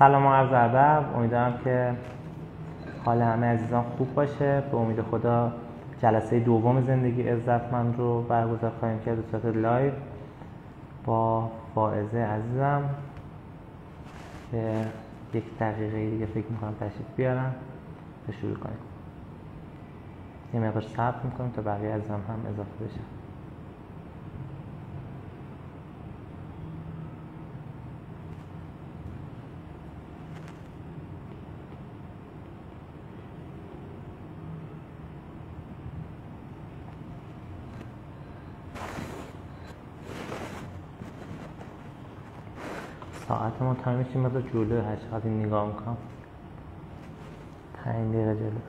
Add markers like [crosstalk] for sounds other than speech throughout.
سلام و عرض ادب. امیدوارم که حال همه عزیزان خوب باشه. به امید خدا جلسه دوم زندگی عزتمند رو برگزار خواهیم کرد به صورت لایو با فائزه عزیزم که یک دقیقه دیگه فکر می‌کنم تشریف بیارم تا شروع کنیم. یه مقدار صبر می‌کنیم تا بقیه عزیزم هم اضافه بشن ساعت ما تایمش این مقدار جلو چقدر این نگاه می‌کنم. پنج دقیقه جلو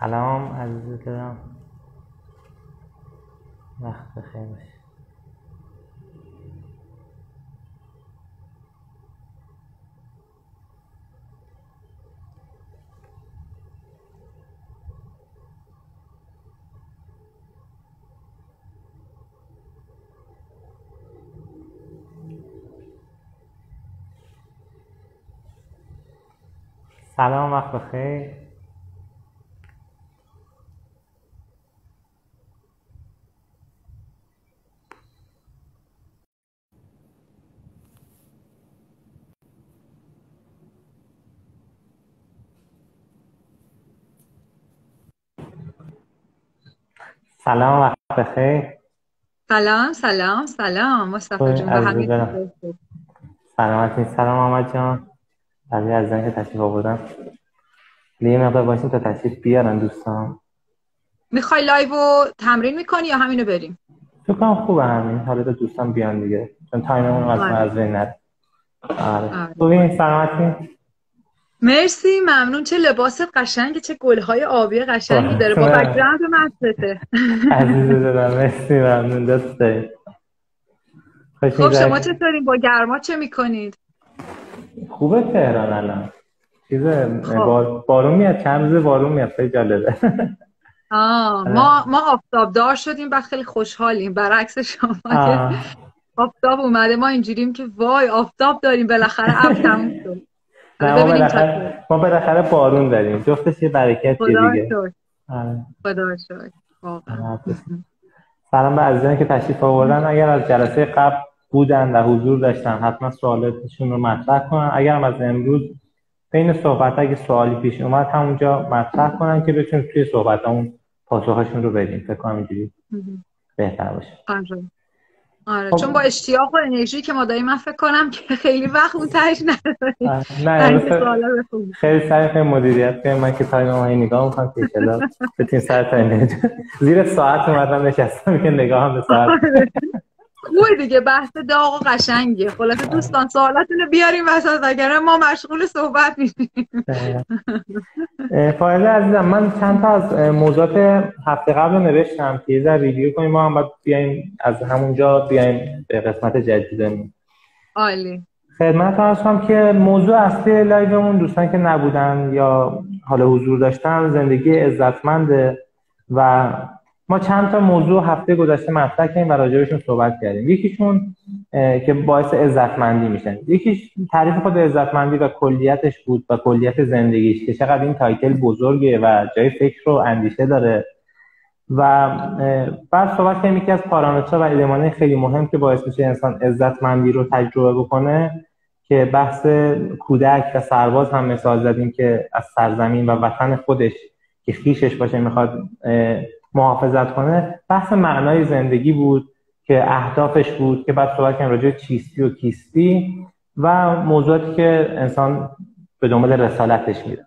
سلام عزیز دلم وقت بخیر باشه سلام وقت بخیر. سلام وقت بخیر. سلام سلام سلام. مصطفی جون دلم. سلامتی. سلام آمد جان. بقیه از که تشریف آوردن. یه مقدار باشیم تا تشریف بیارن دوستان. می‌خوای لایو رو تمرین می‌کنی یا همینو بریم؟ فکر کنم خوبه همین. حالا تا دوستان بیان دیگه. چون time مون اصلا آره. از بین آره. آره. سلامتی؟ مرسی ممنون. چه لباست قشنگی چه گلهای آبی قشنگی داره. با. background مستته عزیز دلم مرسی ممنون. دوست داریم. خب؟ شما چطورین؟ با گرما چه می‌کنید؟ خوبه تهران الان. چیز خب. بار... بارون میاد چند روز بارون میاد. خیلی جالبه. آه. ما ما آفتابدار شدیم و خیلی خوشحالیم. برعکس شما که. آفتاب اومده ما اینجوریم که وای آفتاب داریم. بالاخره اب تموم شد. ما بالاخره ما بالاخره بارون داریم. جفتش یه برکتی خدا دیگه. آره. خدا واقعا. سلام به عزیزانی که تشریف آوردن. اگر از جلسه قبل بودن و حضور داشتن حتما سوالاتشون رو مطرح کنن. اگر هم از امروز بین صحبت اگه سوالی پیش اومد همونجا مطرح کنن که بتونیم توی صحبت اون پاسخشون رو بدیم. فکر کنم اینجوری بهتر باشه. آره آره خب. چون با اشتیاق و انرژی که ما داریم من فکر کنم که خیلی وقت اون تهش نداریم آره. بخونیم. خیلی سعی کنیم مدیریت کنیم من که time ما نگاه می‌کنم که ایشالا [laughs] بتونیم سر time زیر ساعت اومدم نشستم که نگاه هم به ساعت خوبه دیگه بحث داغ و قشنگه. خلاصه دوستان سوالاتونو بیاریم وسط وگرنه ما مشغول صحبت میشیم. فایده عزیزم من چند تا از موضوعات هفته قبل رو نوشتم. که یه ذره review کنیم ما هم باید بیایم از همونجا بیایم به قسمت جدیدمون عالی. خدمت کنم که موضوع اصلی لایومون دوستان که نبودن یا حالا حضور داشتن زندگی عزتمنده و ما چند تا موضوع هفته گذشته مطرح کردیم و راجبشون صحبت کردیم. یکیشون که باعث عزتمندی میشن. یکیش تعریف خود عزتمندی و کلیتش بود و کلیت زندگیش که چقدر این تایتل بزرگه و جای فکر و اندیشه داره. و بعد صحبت کردیم یکی از پارامترها و المانهای خیلی مهم که باعث میشه انسان عزتمندی رو تجربه بکنه که بحث کودک و سرباز هم مثال زدیم که از سرزمین و وطن خودش که خیشش باشه می‌خواد محافظت کنه بحث معنای زندگی بود که اهدافش بود که بعد صحبت کردیم راجع چیستی و کیستی و موضوعاتی که انسان به دنبال رسالتش میره.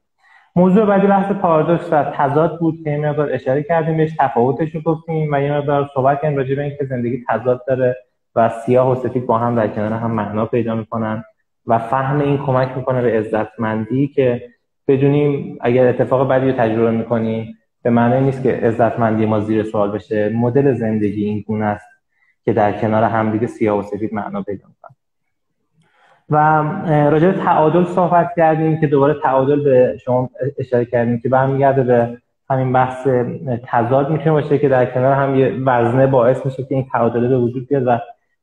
موضوع بعدی بحث پارادوکس و تضاد بود که یه مقدار اشاره کردیم بهش تفاوتش رو گفتیم و یه مقدار صحبت کردیم راجع به اینکه زندگی تضاد داره و سیاه و سفید با هم در کنار هم معنا پیدا می‌کنن و فهم این کمک می‌کنه به عزتمندی که بدونیم اگر اتفاق بدی رو تجربه می‌کنیم به معنی نیست که عزتمندی ما زیر سوال بشه. مدل زندگی این گونه است که در کنار همدیگه سیاه و سفید معنا پیدا می‌کنن و راجع به تعادل صحبت کردیم که دوباره تعادل به شما اشاره کردیم که برمیگرده به همین بحث تضاد می‌تونه باشه که در کنار هم یه وزنه باعث میشه که این تعادله به وجود بیاد و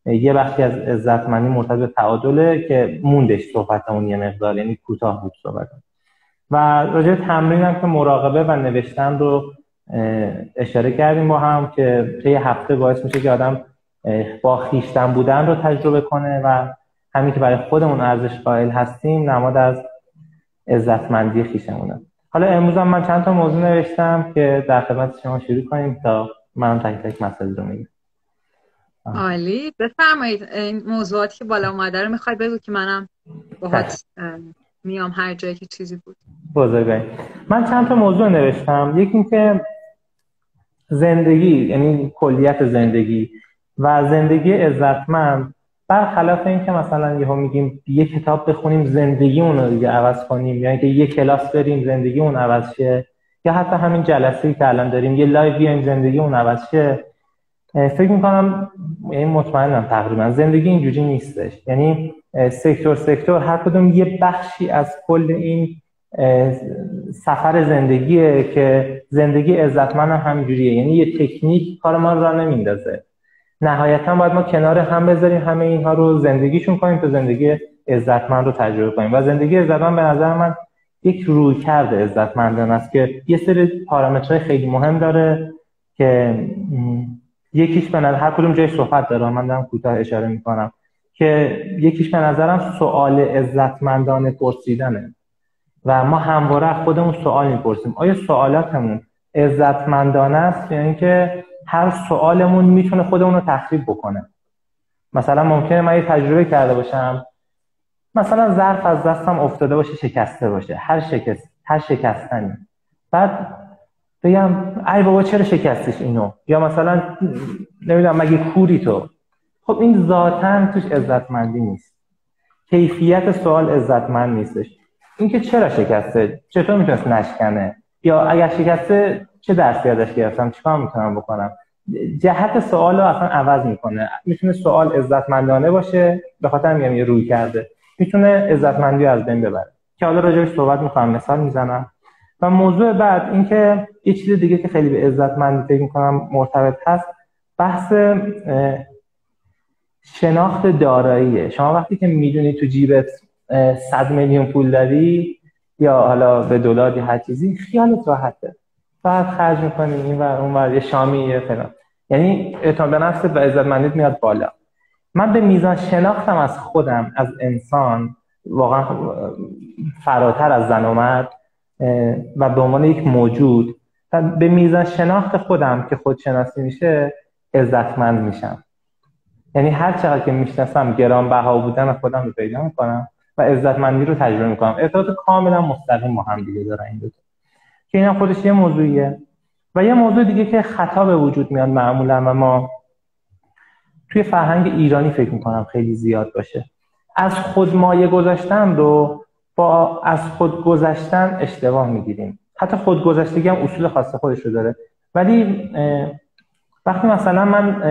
یه بخشی از عزتمندی مرتبط به تعادله که موندش صحبتمون یه مقدار یعنی کوتاه بود صحبت و راجع تمرین هم که مراقبه و نوشتن رو اشاره کردیم با هم که طی هفته باعث میشه که آدم با خیشتن بودن رو تجربه کنه و همین که برای خودمون ارزش قائل هستیم نماد از عزتمندی خیشمونه. حالا امروز هم من چند تا موضوع نوشتم که در خدمت شما شروع کنیم تا من تک تک مسئله رو میگم. عالی. بفرمایید این موضوعاتی که بالا اومده رو می‌خوای بگو که منم باهات میام هر جایی که چیزی بود. بزرگایی من چند تا موضوع نوشتم. یکی اینکه زندگی یعنی کلیت زندگی و زندگی عزتمند برخلاف اینکه مثلا یهو میگیم یه کتاب بخونیم زندگیمون رو دیگه عوض کنیم یا اینکه یه کلاس بریم زندگیمون عوض شه یا حتی همین جلسه که الان داریم یه لایو بیایم زندگیمون عوض شه. فکر می‌کنم این یعنی مطمئنم تقریبا زندگی اینجوری نیستش. یعنی sector sector هر کدوم یه بخشی از کل این سفر زندگیه که زندگی عزتمند هم همینجوریه یعنی یه تکنیک کار ما را نمیندازه. نهایتا باید ما کنار هم بذاریم همه اینها رو زندگیشون کنیم تا زندگی عزتمند رو تجربه کنیم. و زندگی عزتمند به نظر من یک روی کرده عزتمندان است که یه سری پارامترهای خیلی مهم داره که یکیش به هر کدوم جای صحبت داره. من دارم کوتاه اشاره می‌کنم. که یکیش به نظرم سوال عزتمندانه پرسیدنه. و ما همواره خودمون سوال می‌پرسیم. آیا سوالاتمون عزتمندانه است یا اینکه هر سوالمون می‌تونه خودمون رو تخریب بکنه؟ مثلا ممکنه من یه تجربه کرده باشم. مثلا ظرف از دستم افتاده باشه شکسته باشه. هر شکست هر شکستنی. بعد بگم ای بابا چرا شکستش اینو؟ یا مثلا نمی‌دونم مگه کوری تو؟ خب این ذاتا توش عزتمندی نیست. کیفیت سوال عزتمند نیستش. اینکه چرا شکسته؟ چطور می‌تونست نشکنه؟ یا اگر شکسته چه درسی ازش گرفتم؟ چیکار می‌تونم بکنم؟ جهت سوال رو اصلا عوض می‌کنه. می‌تونه سوال عزتمندانه باشه به خاطر میگم یه روی کرده. می‌تونه عزتمندی از بین ببره. که حالا راجعش صحبت می‌کنم مثال می‌زنم. و موضوع بعد اینکه یه چیز دیگه که خیلی به عزتمندی فکر می‌کنم مرتبط هست بحث شناخت داراییه. شما وقتی که می‌دونی تو جیبت صد میلیون پول داری یا حالا به دلار یا هر چیزی خیالت راحته. فقط خرج می‌کنی این و اون ور یه شامی یه فلان. یعنی اعتماد به نفست و عزتمندیت میاد بالا. من به میزان شناختم از خودم از انسان واقعا فراتر از زن و مرد و به عنوان یک موجود. به میزان شناخت خودم که خودشناسی میشه عزتمند میشم. یعنی هر چقدر که می‌شناسم گران بها بودن خودم رو پیدا می‌کنم و عزتمندی رو تجربه می‌کنم. ارتباط کاملا مستقیم با هم دیگه دارن این دو که این خودش یه موضوعیه. و یه موضوع دیگه که خطا به وجود میاد معمولا و ما توی فرهنگ ایرانی فکر می‌کنم خیلی زیاد باشه. از خود مایه گذاشتن رو با از خود گذشتن اشتباه می‌گیریم. حتی خود گذشتگی هم اصول خاص خودش رو داره. ولی وقتی مثلا من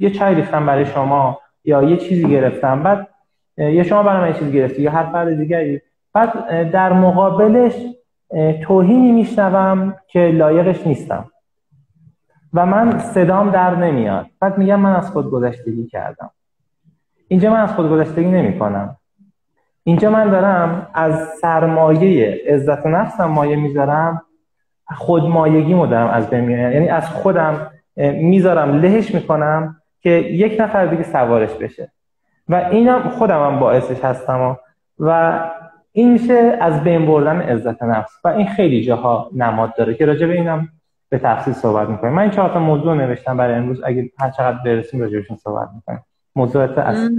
یه چای ریختم برای شما یا یه چیزی گرفتم. بعد یا شما برای من یه چیزی گرفتی یا هر فرد دیگری. بعد در مقابلش توهینی میشنوم که لایقش نیستم. و من صدام در نمیاد. بعد میگم من از خود گذشتگی کردم. اینجا من از خود گذشتگی نمی کنم اینجا من دارم از سرمایه عزت نفسم مایه می‌ذارم. خودمایگی دارم از بین یعنی از خودم می‌ذارم لهش می‌کنم. که یک نفر دیگه سوارش بشه. و اینم خودم هم باعثش هستم و این میشه از بین بردن عزت نفس. و این خیلی جاها نماد داره که راجع به اینم به تفصیل صحبت می‌کنیم. من این چهار تا موضوع نوشتم برای امروز. اگه هر چقدر برسیم راجع صحبت می‌کنیم. موضوعات از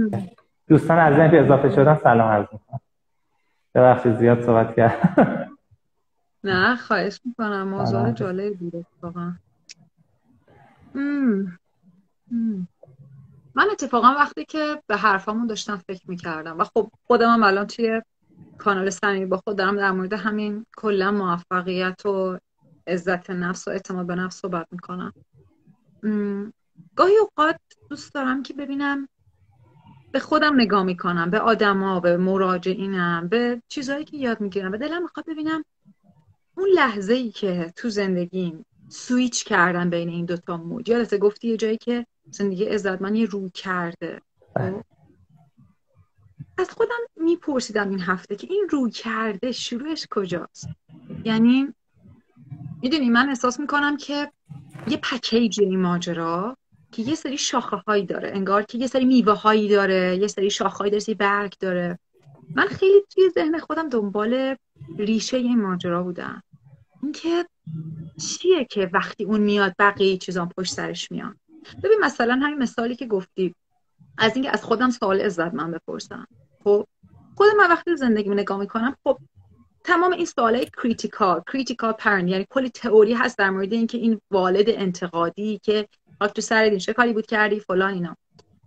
دوستان از که اضافه شدن سلام عرض می‌کنم. ببخشید زیاد صحبت کرد نه خواهش می‌کنم. موضوع جالب بوده واقعا. من اتفاقا وقتی که به حرفامون داشتم فکر می‌کردم و خب خودم الان توی کانال صمیمی با خود دارم در مورد همین کلا موفقیت و عزت نفس و اعتماد به نفس صحبت می‌کنم. گاهی اوقات دوست دارم که ببینم به خودم نگاه می‌کنم به آدما به مراجعینم به چیزهایی که یاد می‌گیرم به دلم می‌خواد ببینم اون لحظه ای که تو زندگیم سویچ کردن بین این دوتا موج. یادته گفتی یه جایی که زندگی من یه رو کرده. بله. از خودم میپرسیدم این هفته که این رو کرده شروعش کجاست؟ یعنی می‌دونی من احساس می‌کنم که یه پکیج این ماجرا که یه سری شاخه هایی داره. انگار که یه سری میوه هایی داره یه سری شاخه هایی داره برگ داره. من خیلی توی ذهن خودم دنبال ریشه این ماجرا بودم. اینکه چیه که وقتی اون میاد بقیه چیزان پشت سرش میان؟ ببین مثلا همین مثالی که گفتی از اینکه از خودم سوال عزتمند بپرسم. خب خود من وقتی زندگی نگاه می‌کنم خب تمام این سوالای critical critical parent یعنی کلی تئوری هست در مورد اینکه این والد انتقادی که تو سر این چه کاری بود کردی فلان اینا.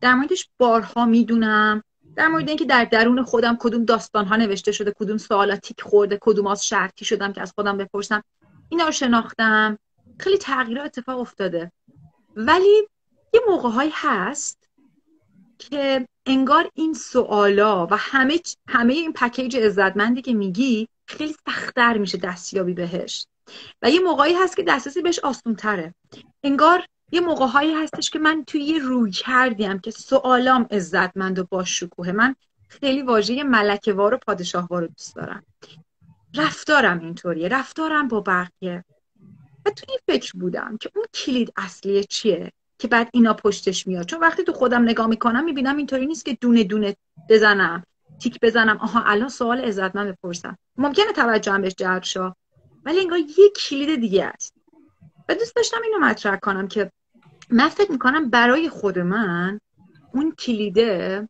در موردش بارها می‌دونم. در مورد اینکه در درون خودم کدوم داستان ها نوشته شده کدوم سوالاتی خورده کدوم از شرطی شدم که از خودم بپرسم. اینا رو شناختم. خیلی تغییرات اتفاق افتاده. ولی یه موقع هست که انگار این سوالا و همه همه این پکیج عزتمندی که میگی خیلی سختتر میشه دستیابی بهش. و یه موقعی هست که دسترسی بهش آسونتره. انگار یه موقعهایی هستش که من توی یه روی کردیم که سوالام عزتمند و با شکوه من خیلی واژه ملکوار و پادشاهوار رو دوست دارم. رفتارم اینطوریه رفتارم با بقیه. و توی این فکر بودم که اون کلید اصلی چیه که بعد اینا پشتش میاد؟ چون وقتی تو خودم نگاه می‌کنم می‌بینم اینطوری نیست که دونه دونه بزنم تیک بزنم. آها الان سوال عزت من بپرسم. ممکنه توجهم بهش جلب شو ولی انگار یه کلید دیگه است. و دوست داشتم اینو مطرح کنم که من فکر می‌کنم برای خود من اون کلیده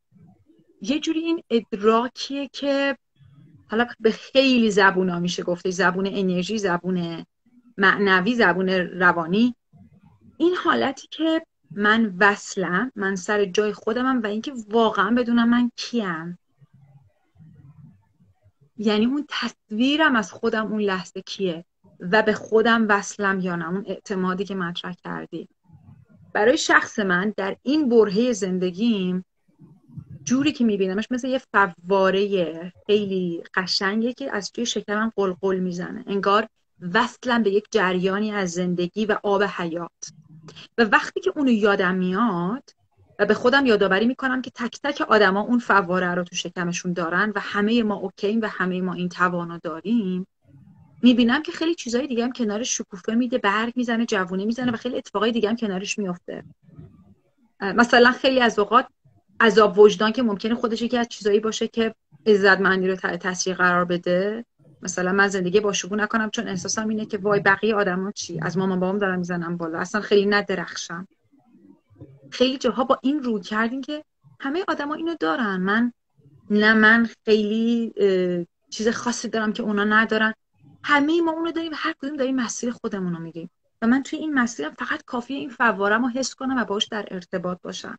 یه جوری این ادراکیه که حالا به خیلی زبونا میشه گفته زبون انرژی زبون معنوی زبون روانی. این حالتی که من وصلم من سر جای خودمم و اینکه واقعا بدونم من کیم. یعنی اون تصویرم از خودم اون لحظه کیه و به خودم وصلم یا نه. اون اعتمادی که مطرح کردی. برای شخص من در این برهه زندگیم جوری که میبینمش مثل یه فواره خیلی قشنگه که از توی شکمم قلقل می‌زنه. انگار وصلم به یک جریانی از زندگی و آب حیات. و وقتی که اونو یادم میاد و به خودم یادآوری می‌کنم که تک تک آدما اون فواره رو تو شکمشون دارن و همه ما اوکیم و همه ما این توانا داریم می‌بینم که خیلی چیزای دیگه هم کنارش شکوفه میده برگ می‌زنه جوونه می‌زنه و خیلی اتفاقای دیگه هم کنارش میفته مثلا خیلی از اوقات عذاب وجدان که ممکنه خودش یکی از چیزایی باشه که عزتمندی رو تحت تاثیر قرار بده. مثلا من زندگی با نکنم چون احساسم اینه که وای بقیه آدما چی؟ از مامان بابام دارم می‌زنم بالا. اصلا خیلی ندرخشم. خیلی جاها با این رو کردیم که همه آدما اینو دارن. من نه من خیلی چیز خاصی دارم که اونا ندارن. همه ما اونو داریم هر کدوم داریم مسیر خودمون رو میریم و من توی این مسیرم فقط کافیه این فواره رو حس کنم و باش در ارتباط باشم.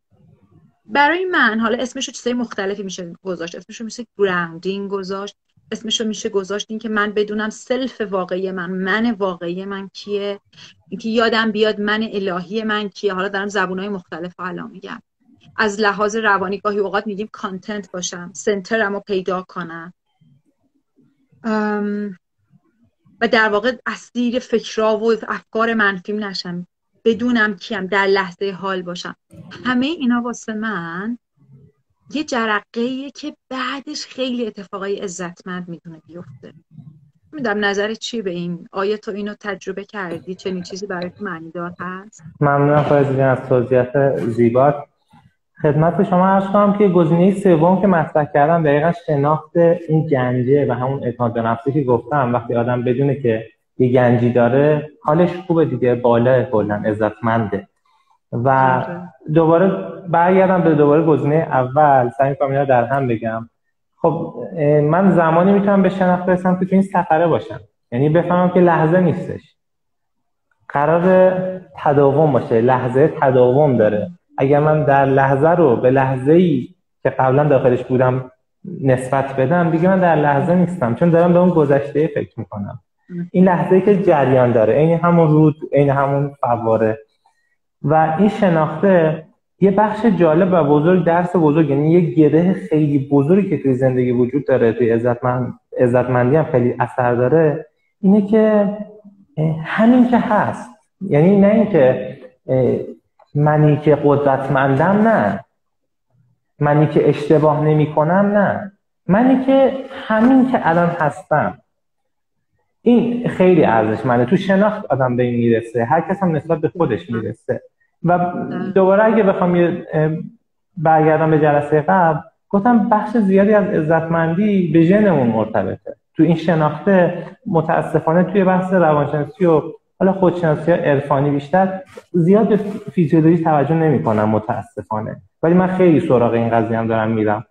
برای من حالا اسمش رو چیزای مختلفی میشه گذاشت. اسمش رو میشه grounding گذاشت. اسمش رو میشه گذاشت این که من بدونم self واقعی من من واقعی من کیه. اینکه یادم بیاد من الهی من کیه. حالا دارم زبونهای مختلف الان میگم. از لحاظ روانی گاهی اوقات میگیم کانتنت باشم سنترم رو پیدا کنم. و در واقع اسیر فکرها و افکار منفیم نشم. بدونم کیم در لحظه حال باشم. همه اینا واسه من یه جرقه که بعدش خیلی اتفاقای عزتمند می‌تونه بیفته. میدم نظر چی به این؟ آیا تو اینو تجربه کردی؟ چنین چیزی برای تو معنی دار هست؟ ممنونم فایز از توضیحات زیبات. خدمت شما عرض کنم که گزینه سوم که مطرح کردم دقیقا شناخت این گنجه و همون اعتماد به نفسی که گفتم. وقتی آدم بدونه که یه گنجی داره حالش خوبه دیگه بالا کلا عزتمنده. و دوباره برگردم به دوباره گزینه اول. سعی می‌کنم در هم بگم. خب من زمانی می‌تونم به شناخت برسم که تو این سفره باشم. یعنی بفهمم که لحظه نیستش. قرار تداوم باشه لحظه تداوم داره. اگر من در لحظه رو به لحظه ای که قبلا داخلش بودم نسبت بدم دیگه من در لحظه نیستم. چون دارم به اون گذشته فکر می‌کنم. این لحظه که جریان داره این همون رود این همون فواره. و این شناخته یه بخش جالب و بزرگ درس بزرگ یعنی یه گره خیلی بزرگی که توی زندگی وجود داره توی عزتمند عزتمندی هم خیلی اثر داره اینه که همین که هست. یعنی نه اینکه منی که قدرتمندم نه. منی که اشتباه نمی کنم نه. منی که همین که الان هستم. این خیلی ارزشمنده. تو شناخت آدم به این می‌رسه. هر کس هم نسبت به خودش می‌رسه. و دوباره اگه بخوام یه برگردم به جلسه قبل گفتم بخش زیادی از عزتمندی به ژنمون مرتبطه. تو این شناخته متاسفانه توی بحث روانشناسی و حالا خودشناسی ها عرفانی بیشتر زیاد فیزیولوژی توجه نمی‌کنم متاسفانه. ولی من خیلی سراغ این قضیه هم دارم میرم.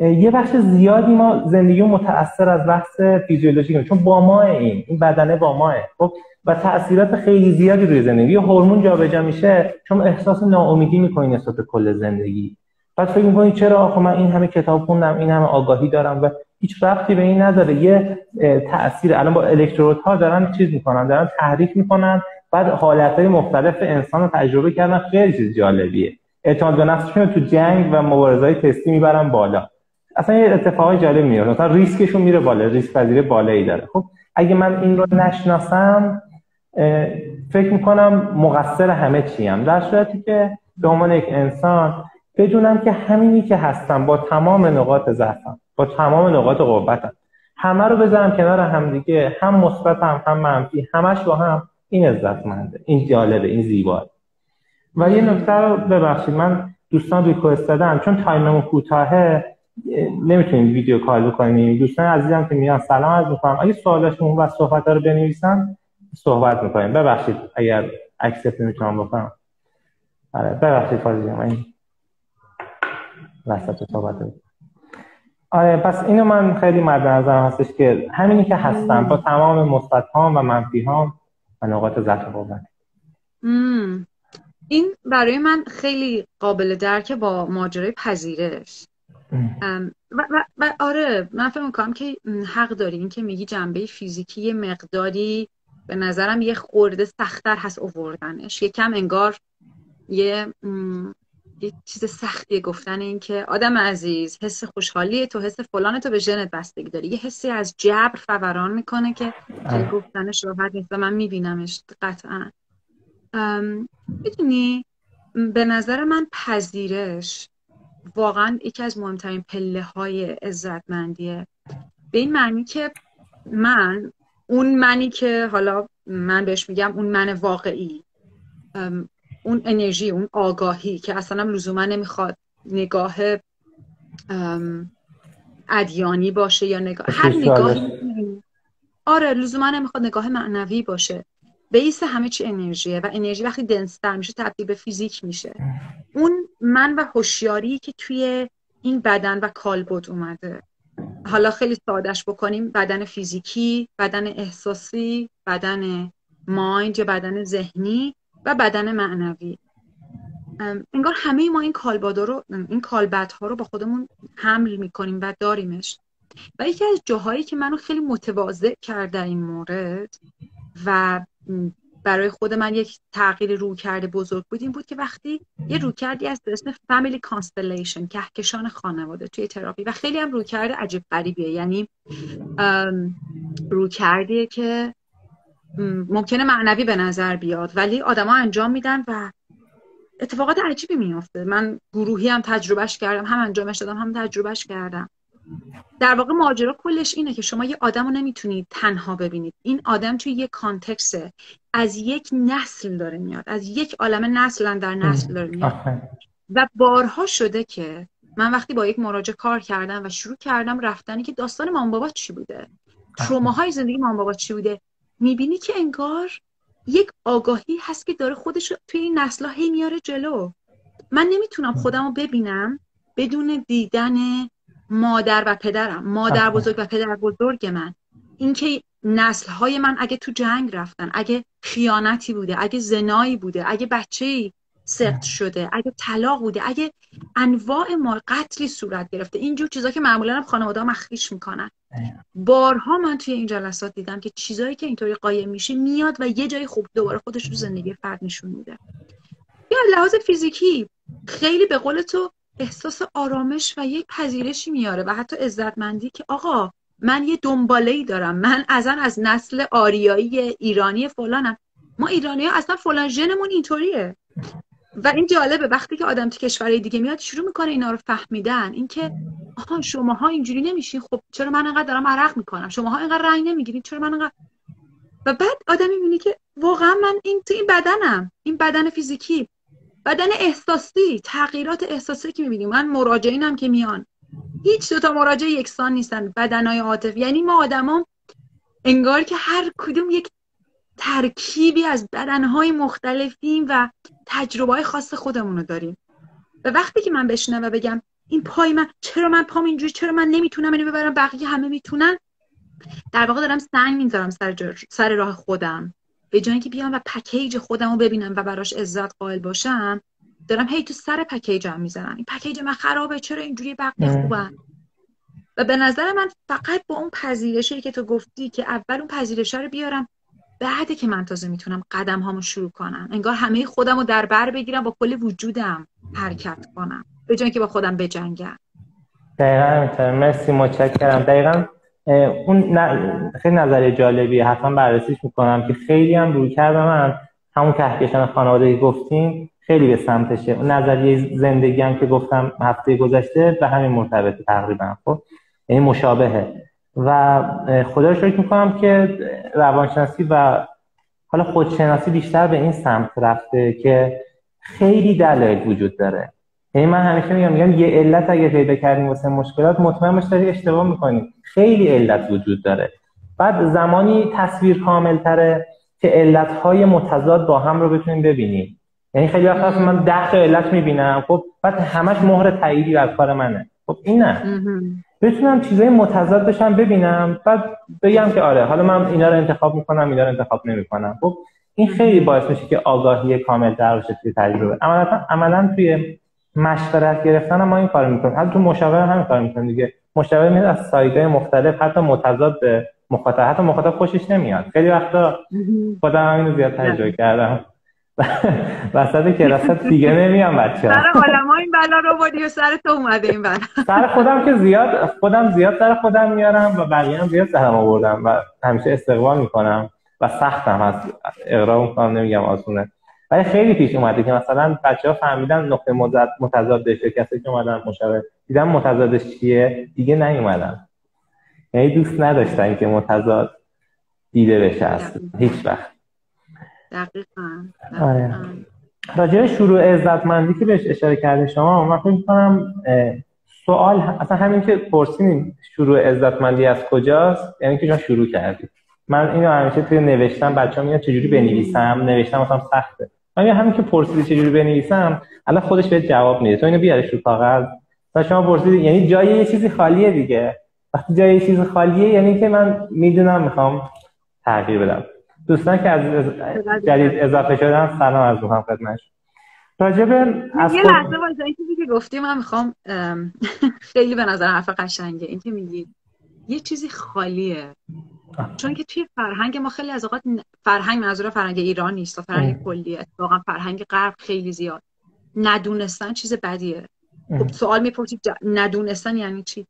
یه بخش زیادی ما زندگی متاثر از بحث فیزیولوژی چون با ما این این بدنه با ماه خب و تاثیرات خیلی زیادی روی زندگی. یه هورمون جابجا میشه شما احساس ناامیدی می‌کنید نسبت کل زندگی. بعد فکر می‌کنید چرا آخه من این همه کتاب خوندم این همه آگاهی دارم و هیچ ربطی به این نداره. یه تاثیر الان با الکترودها دارن چیز می‌کنن دارن تحریک می‌کنن بعد حالتهای مختلف انسان رو تجربه کردن خیلی چیز جالبیه. اعتماد به نفسشون تو جنگ و مبارزهای تستی می‌برن بالا. اصلا یه اتفاقای جالب میاد مثلا ریسکشون میره بالا ریسک پذیری بالایی داره. خب اگه من این رو نشناسم فکر می‌کنم مقصر همه چیم. در صورتی که به عنوان یک انسان بدونم که همینی که هستم با تمام نقاط ضعفم با تمام نقاط قوتم. همه رو بذارم کنار هم دیگه هم مثبتم هم منفی همش با هم. این عزتمنده این جالبه این زیبا. و یه نکته رو ببخشید من دوستان ریکوست دادم چون تایممون کوتاهه. نمی‌تونیم ویدیو کال بکنیم دوستان عزیزم که میان سلام عرض می‌کنم. اگه سوالاشون و صحبت رو بنویسن صحبت می‌کنیم. ببخشید اگر اکسپت نمی‌تونم بکنم. آره ببخشید فاضی من وسط صحبت آره پس اینو من خیلی مد نظرم هستش که همینی که هستم با تمام مثبت و منفی هام و نقاط ضعف قوت. این برای من خیلی قابل درکه با ماجرای پذیرش. و, و, و, آره من فکر می‌کنم که حق داری. این که میگی جنبه فیزیکی یه مقداری به نظرم یه خورده سختتر هست اووردنش. کم انگار یه یه چیز سختیه گفتن این که آدم عزیز حس خوشحالی تو حس فلان تو به ژنت بستگی داری. یه حسی از جبر فوران می‌کنه که گفتنش راحت نیست و من میبینمش قطعا. می‌دونی به نظر من پذیرش واقعا یکی از مهمترین پله های عزتمندیه به این معنی که من اون منی که حالا من بهش میگم اون من واقعی اون انرژی اون آگاهی که اصلا لزوما نمی‌خواد نگاه ادیانی باشه یا نگاه هر نگاهی آره لزوما نمی‌خواد نگاه معنوی باشه. بیس همه چی انرژیه و انرژی وقتی دنستر میشه تبدیل به فیزیک میشه. اون من و هوشیاری که توی این بدن و کالبد اومده. حالا خیلی سادش بکنیم بدن فیزیکی بدن احساسی بدن مایند یا بدن ذهنی و بدن معنوی. انگار همه ما این کالبادا رو این کالبدها رو با خودمون حمل می‌کنیم و داریمش. و یکی از جاهایی که منو خیلی متواضع کرد در این مورد و برای خود من یک تغییر رو کرده بزرگ بود این بود که وقتی یه رویکردی از اسم family constellation کهکشان خانواده توی تراپی و خیلی هم رویکرد عجیب غریبیه. یعنی رویکردیه که ممکنه معنوی به نظر بیاد ولی آدما انجام میدن و اتفاقات عجیبی میافته. من گروهی هم تجربهش کردم هم انجامش دادم هم تجربهش کردم. در واقع ماجرا کلش اینه که شما یه آدم رو نمی‌تونید تنها ببینید. این آدم توی یه context ه از یک نسل داره میاد. از یک عالم نسل در نسل داره میاد. و بارها شده که من وقتی با یک مراجع کار کردم و شروع کردم رفتنی که داستان مام بابا چی بوده؟ تروماهای زندگی مام بابا چی بوده؟ می‌بینی که انگار یک آگاهی هست که داره خودش توی این نسلا هی میاره جلو. من نمی‌تونم خودم رو ببینم بدون دیدن مادر و پدرم مادر بزرگ و پدر بزرگ من. اینکه نسل های من اگه تو جنگ رفتن اگه خیانتی بوده اگه زنایی بوده اگه بچه سخت شده اگه طلاق بوده اگه انواع ما قتلی صورت گرفته اینجور چیزا که معمولا هم خانواده مخفیش می‌کنن. بارها من توی این جلسات دیدم که چیزایی که اینطوری قایم میشه میاد و یه جای خوب دوباره خودش رو زندگی فرد نشون میده. یا لحاظ فیزیکی خیلی به قول تو احساس آرامش و یک پذیرشی میاره و حتی عزتمندی که آقا من یه دنباله ای دارم. من ازن از نسل آریایی ایرانی فلانم. ما ایرانی ها اصلا فلان ژنمون اینطوریه. و این جالبه وقتی که آدم تو کشورهای دیگه میاد شروع می‌کنه اینا رو فهمیدن. اینکه آها شماها اینجوری نمیشین. خب چرا من انقدر دارم عرق می‌کنم؟ شماها اینقدر رنگ نمی‌گیرین. چرا من انقدر؟ و بعد آدم می‌بینی که واقعا من این تو این بدنم. این بدن فیزیکی. بدن احساسی تغییرات احساسی که می‌بینیم. من مراجعینم که میان. هیچ دو تا مراجع یکسان نیستن. بدنهای عاطفی. یعنی ما آدما انگار که هر کدوم یک ترکیبی از بدنهای مختلفیم و تجربه های خاص خودمون رو داریم. و وقتی که من بشنم و بگم این پای من چرا من پام اینجوری؟ چرا من نمی‌تونم اینو ببرم؟ بقیه همه می‌تونن. در واقع دارم سنگ می‌ذارم سر, سر راه خودم. به جایی که بیام و پکیج خودم رو ببینم و براش عزت قائل باشم دارم هی تو سر پکیجم می‌زنم. این پکیج من خرابه چرا اینجوری بقیه خوبن و به نظر من فقط با اون پذیرشی که تو گفتی که اول اون پذیرش رو بیارم بعده که من تازه می‌تونم قدم هامو شروع کنم. انگار همه خودم رو در بر بگیرم با کل وجودم حرکت کنم. به جای که با خودم بجنگم. دقیقا مرسی متشکرم. دقیقا اون خیلی نظر جالبیه. حتما بررسیش می‌کنم که خیلی هم روی کرده. من همون کهکشان خانواده گفتیم خیلی به سمتشه. اون نظریه زندگی هم که گفتم هفته گذشته به همین مرتبطه تقریبا خب؟ یعنی مشابهه. و خدا رو شکر می‌کنم که روانشناسی و حالا خودشناسی بیشتر به این سمت رفته که خیلی دلایل وجود داره. یعنی من همیشه میگم میگم یه علت اگه پیدا کردیم واسه مشکلات مطمئن باش داری اشتباه می‌کنی. خیلی علت وجود داره. بعد زمانی تصویر کامل تره که علت های متضاد با هم رو بتونیم ببینیم. یعنی خیلی وقت من ده تا علت می‌بینم خب بعد همش مهر تاییدی بر کار منه. خب این نه. بتونم چیزای متضاد بشم ببینم بعد بگم که آره حالا من اینا رو انتخاب می‌کنم اینا رو انتخاب نمی‌کنم. خب این خیلی باعث میشه که آگاهی کامل در باشه توی تجربه. عملا عملا توی مشورت گرفتن ما این کارو می‌کنیم. حتی تو مشاوره هم کار می‌کنیم دیگه. مشاوره میاد از سایدهای مختلف حتی متضاد به مخاطب. حتی مخاطب خوشش نمیاد. خیلی وقتا خودم اینو زیاد تجربه کردم. وسط کلاس دیگه نمیام بچه سر علما این بلا رو بودی و سر تو اومده این بلا. سر خودم که زیاد خودم زیاد سر خودم میارم و بقیه هم زیاد سرم آوردم و همیشه استقبال می‌کنم و سختم هست اقرار می‌کنم نمیگم آسونه. ولی خیلی پیش اومده که مثلا بچه ها فهمیدن نقطه متضاد داشته کسی که اومدن مشابه دیدن متضادش چیه؟ دیگه نیومدن. یعنی دوست نداشتن که متضاد دیده بشه اصلا هیچ وقت. دقیقا, آره. راجع شروع عزتمندی که بهش اشاره کرده شما من فکر کنم سوال اصلا همین که پرسیدیم شروع عزتمندی از کجاست یعنی که شروع کردیم من اینو همیشه توی نوشتم بچه‌ها میگن چجوری بنویسم؟ نوشتم مثلا سخته. من همین که پرسیدی چجوری بنویسم الان خودش بهت جواب میده. تو اینو بیارش رو کاغذ. تا شما پرسیدی یعنی جای یه چیزی خالیه دیگه. وقتی جای یه چیزی خالیه یعنی که من می‌دونم می‌خوام تغییر بدم. دوستان که از جدید اضافه شدن سلام از می‌کنم خدمتش راجب از یه لحظه واسه این چیزی که گفتی من می‌خوام [laughs] خیلی به نظر حرف قشنگه. این که میگی یه چیزی خالیه. چون که توی فرهنگ ما خیلی از اوقات فرهنگ منظور فرهنگ ایران نیست و فرهنگ کلیه. اتفاقا فرهنگ غرب خیلی زیاد. ندونستن چیز بدیه. خب سوال می‌پرسید ندونستن یعنی چی؟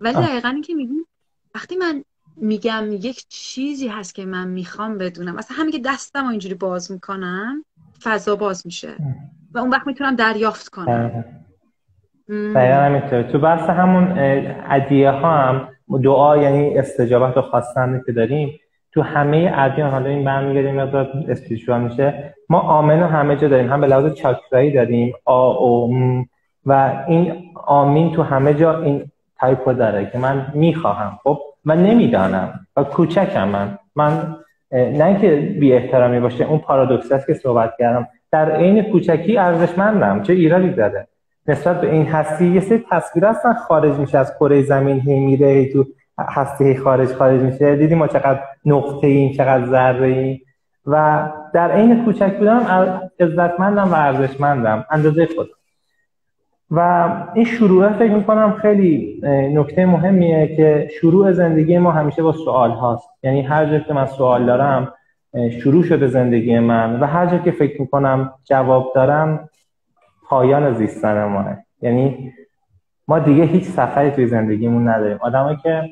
ولی دقیقا این که میگیم وقتی من میگم یک چیزی هست که من می‌خوام بدونم مثلا همین که دستم اینجوری باز می‌کنم فضا باز میشه. و اون وقت می‌تونم دریافت کنم. دقیقا همینطور تو بحث همون ادیه ها هم دعا یعنی استجابت و خواستن که داریم تو همه ادیان حالا این برمیگردیم مقدار اسپریچوال میشه. ما آمن رو همه جا داریم هم به لحاظ چاکرایی داریم آ او و این آمین تو همه جا این تایپو داره که من می‌خواهم خب؟ و نمی‌دانم و کوچکم من. من نه اینکه بی احترامی باشه اون پارادوکس است که صحبت کردم. در عین کوچکی ارزشمندم چه ایرادی داره. نسبت به این هستی یه سری تصویر هستن خارج میشه از کره زمین هی میره هی تو هستی خارج خارج میشه. دیدیم ما چقدر نقطه ایم چقدر ذره ایم و در عین کوچک بودم عزتمندم و ارزشمندم. اندازه خودم و این شروع فکر می‌کنم خیلی نکته مهمیه که شروع زندگی ما همیشه با سوال هاست. یعنی هر جا که من سوال دارم شروع شده زندگی من. و هر جا که فکر می‌کنم جواب دارم پایان زیستن ماه یعنی ما دیگه هیچ سفری توی زندگیمون نداریم. آدمایی که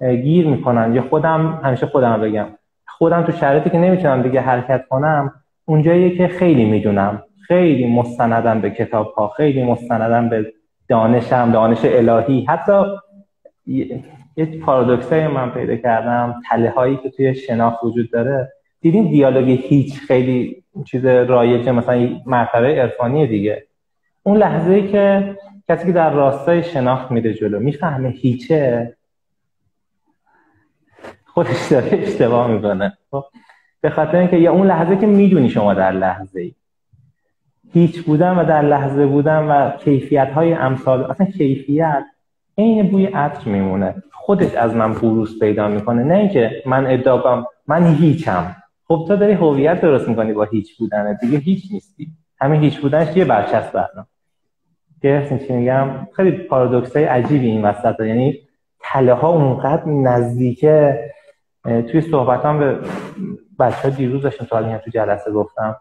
گیر می‌کنن یا خودم همیشه خودم بگم. خودم تو شرایطی که نمی‌تونم دیگه حرکت کنم اونجاییه که خیلی می‌دونم. خیلی مستندم به کتاب ها خیلی مستندم به دانشم دانش الهی. حتی یه پارادوکسای من پیدا کردم تله هایی که توی شناخت وجود داره. دیدین دیالوگ هیچ خیلی چیز رایجه مثلا مرتبه عرفانی دیگه. اون لحظه ای که کسی که در راستای شناخت میره جلو می‌فهمه هیچه خودش داره اشتباه می‌کنه. خب، به خاطر اینکه یا اون لحظه که می‌دونی شما در لحظه ای هیچ بودن و در لحظه بودن و کیفیت های امثال اصلا کیفیت این بوی عطر میمونه. خودش از من بروز پیدا می‌کنه. نه اینکه من ادعا کنم من هیچم. خب تو داری هویت درست می‌کنی با هیچ بودن دیگه هیچ نیستی. همین هیچ بودنش یه برچسب برنامه که چی میگم؟ خیلی پارادوکس های عجیبی این وسط. یعنی تله ها اونقدر نزدیکه. توی صحبت هم به بچه ها دیروز داشتم تو تو جلسه گفتم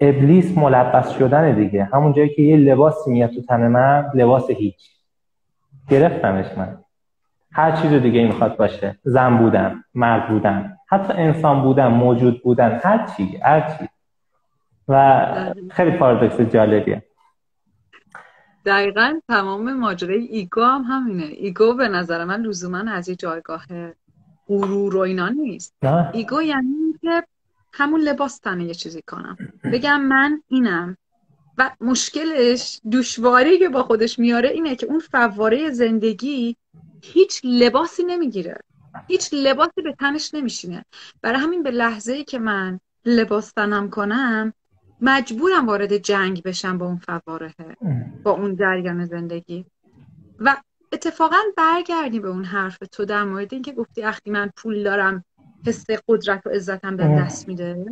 ابلیس ملبس شدن دیگه. همون جایی که یه لباسی میاد تو تن من لباس هیچ. گرفتمش من. هر چیز دیگه می‌خواد باشه. زن بودن مرد بودن حتی انسان بودن موجود بودن هر چی هر چی. و خیلی پارادوکس جالبیه. دقیقا تمام ماجرای ego هم همینه. ego به نظر من لزوما از یه جایگاه غرور و اینا نیست. ego یعنی که همون لباس تنه یه چیزی کنم. بگم من اینم. و مشکلش دشواری که با خودش میاره اینه که اون فواره زندگی هیچ لباسی نمی‌گیره. هیچ لباسی به تنش نمیشینه. برای همین به لحظه ای که من لباس تنم کنم مجبورم وارد جنگ بشم با اون فواره با اون جریان زندگی. و اتفاقا برگردی به اون حرف تو در مورد اینکه گفتی وقتی من پول دارم حس قدرت و عزتم به دست میده.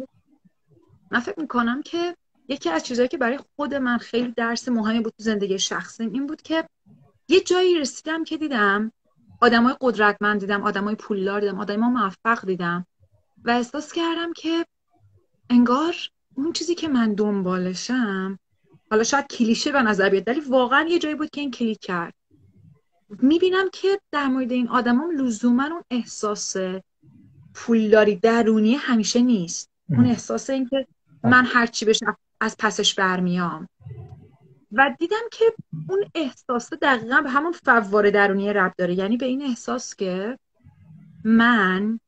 من فکر می‌کنم که یکی از چیزهایی که برای خود من خیلی درس مهمی بود تو زندگی شخصیم این بود که یه جایی رسیدم که دیدم آدمای قدرتمند دیدم آدمای پولدار دیدم آدمای موفق دیدم و احساس کردم که انگار اون چیزی که من دنبالشم حالا شاید کلیشه به نظر بیاد ولی واقعا یه جایی بود که این کلیک کرد. می‌بینم که در مورد این آدمام لزوما اون احساس پولداری درونی همیشه نیست. اون احساس این که من هرچی بشم از پسش برمیام. و دیدم که اون احساس دقیقا به همون فوار درونی رب داره. یعنی به این احساس که من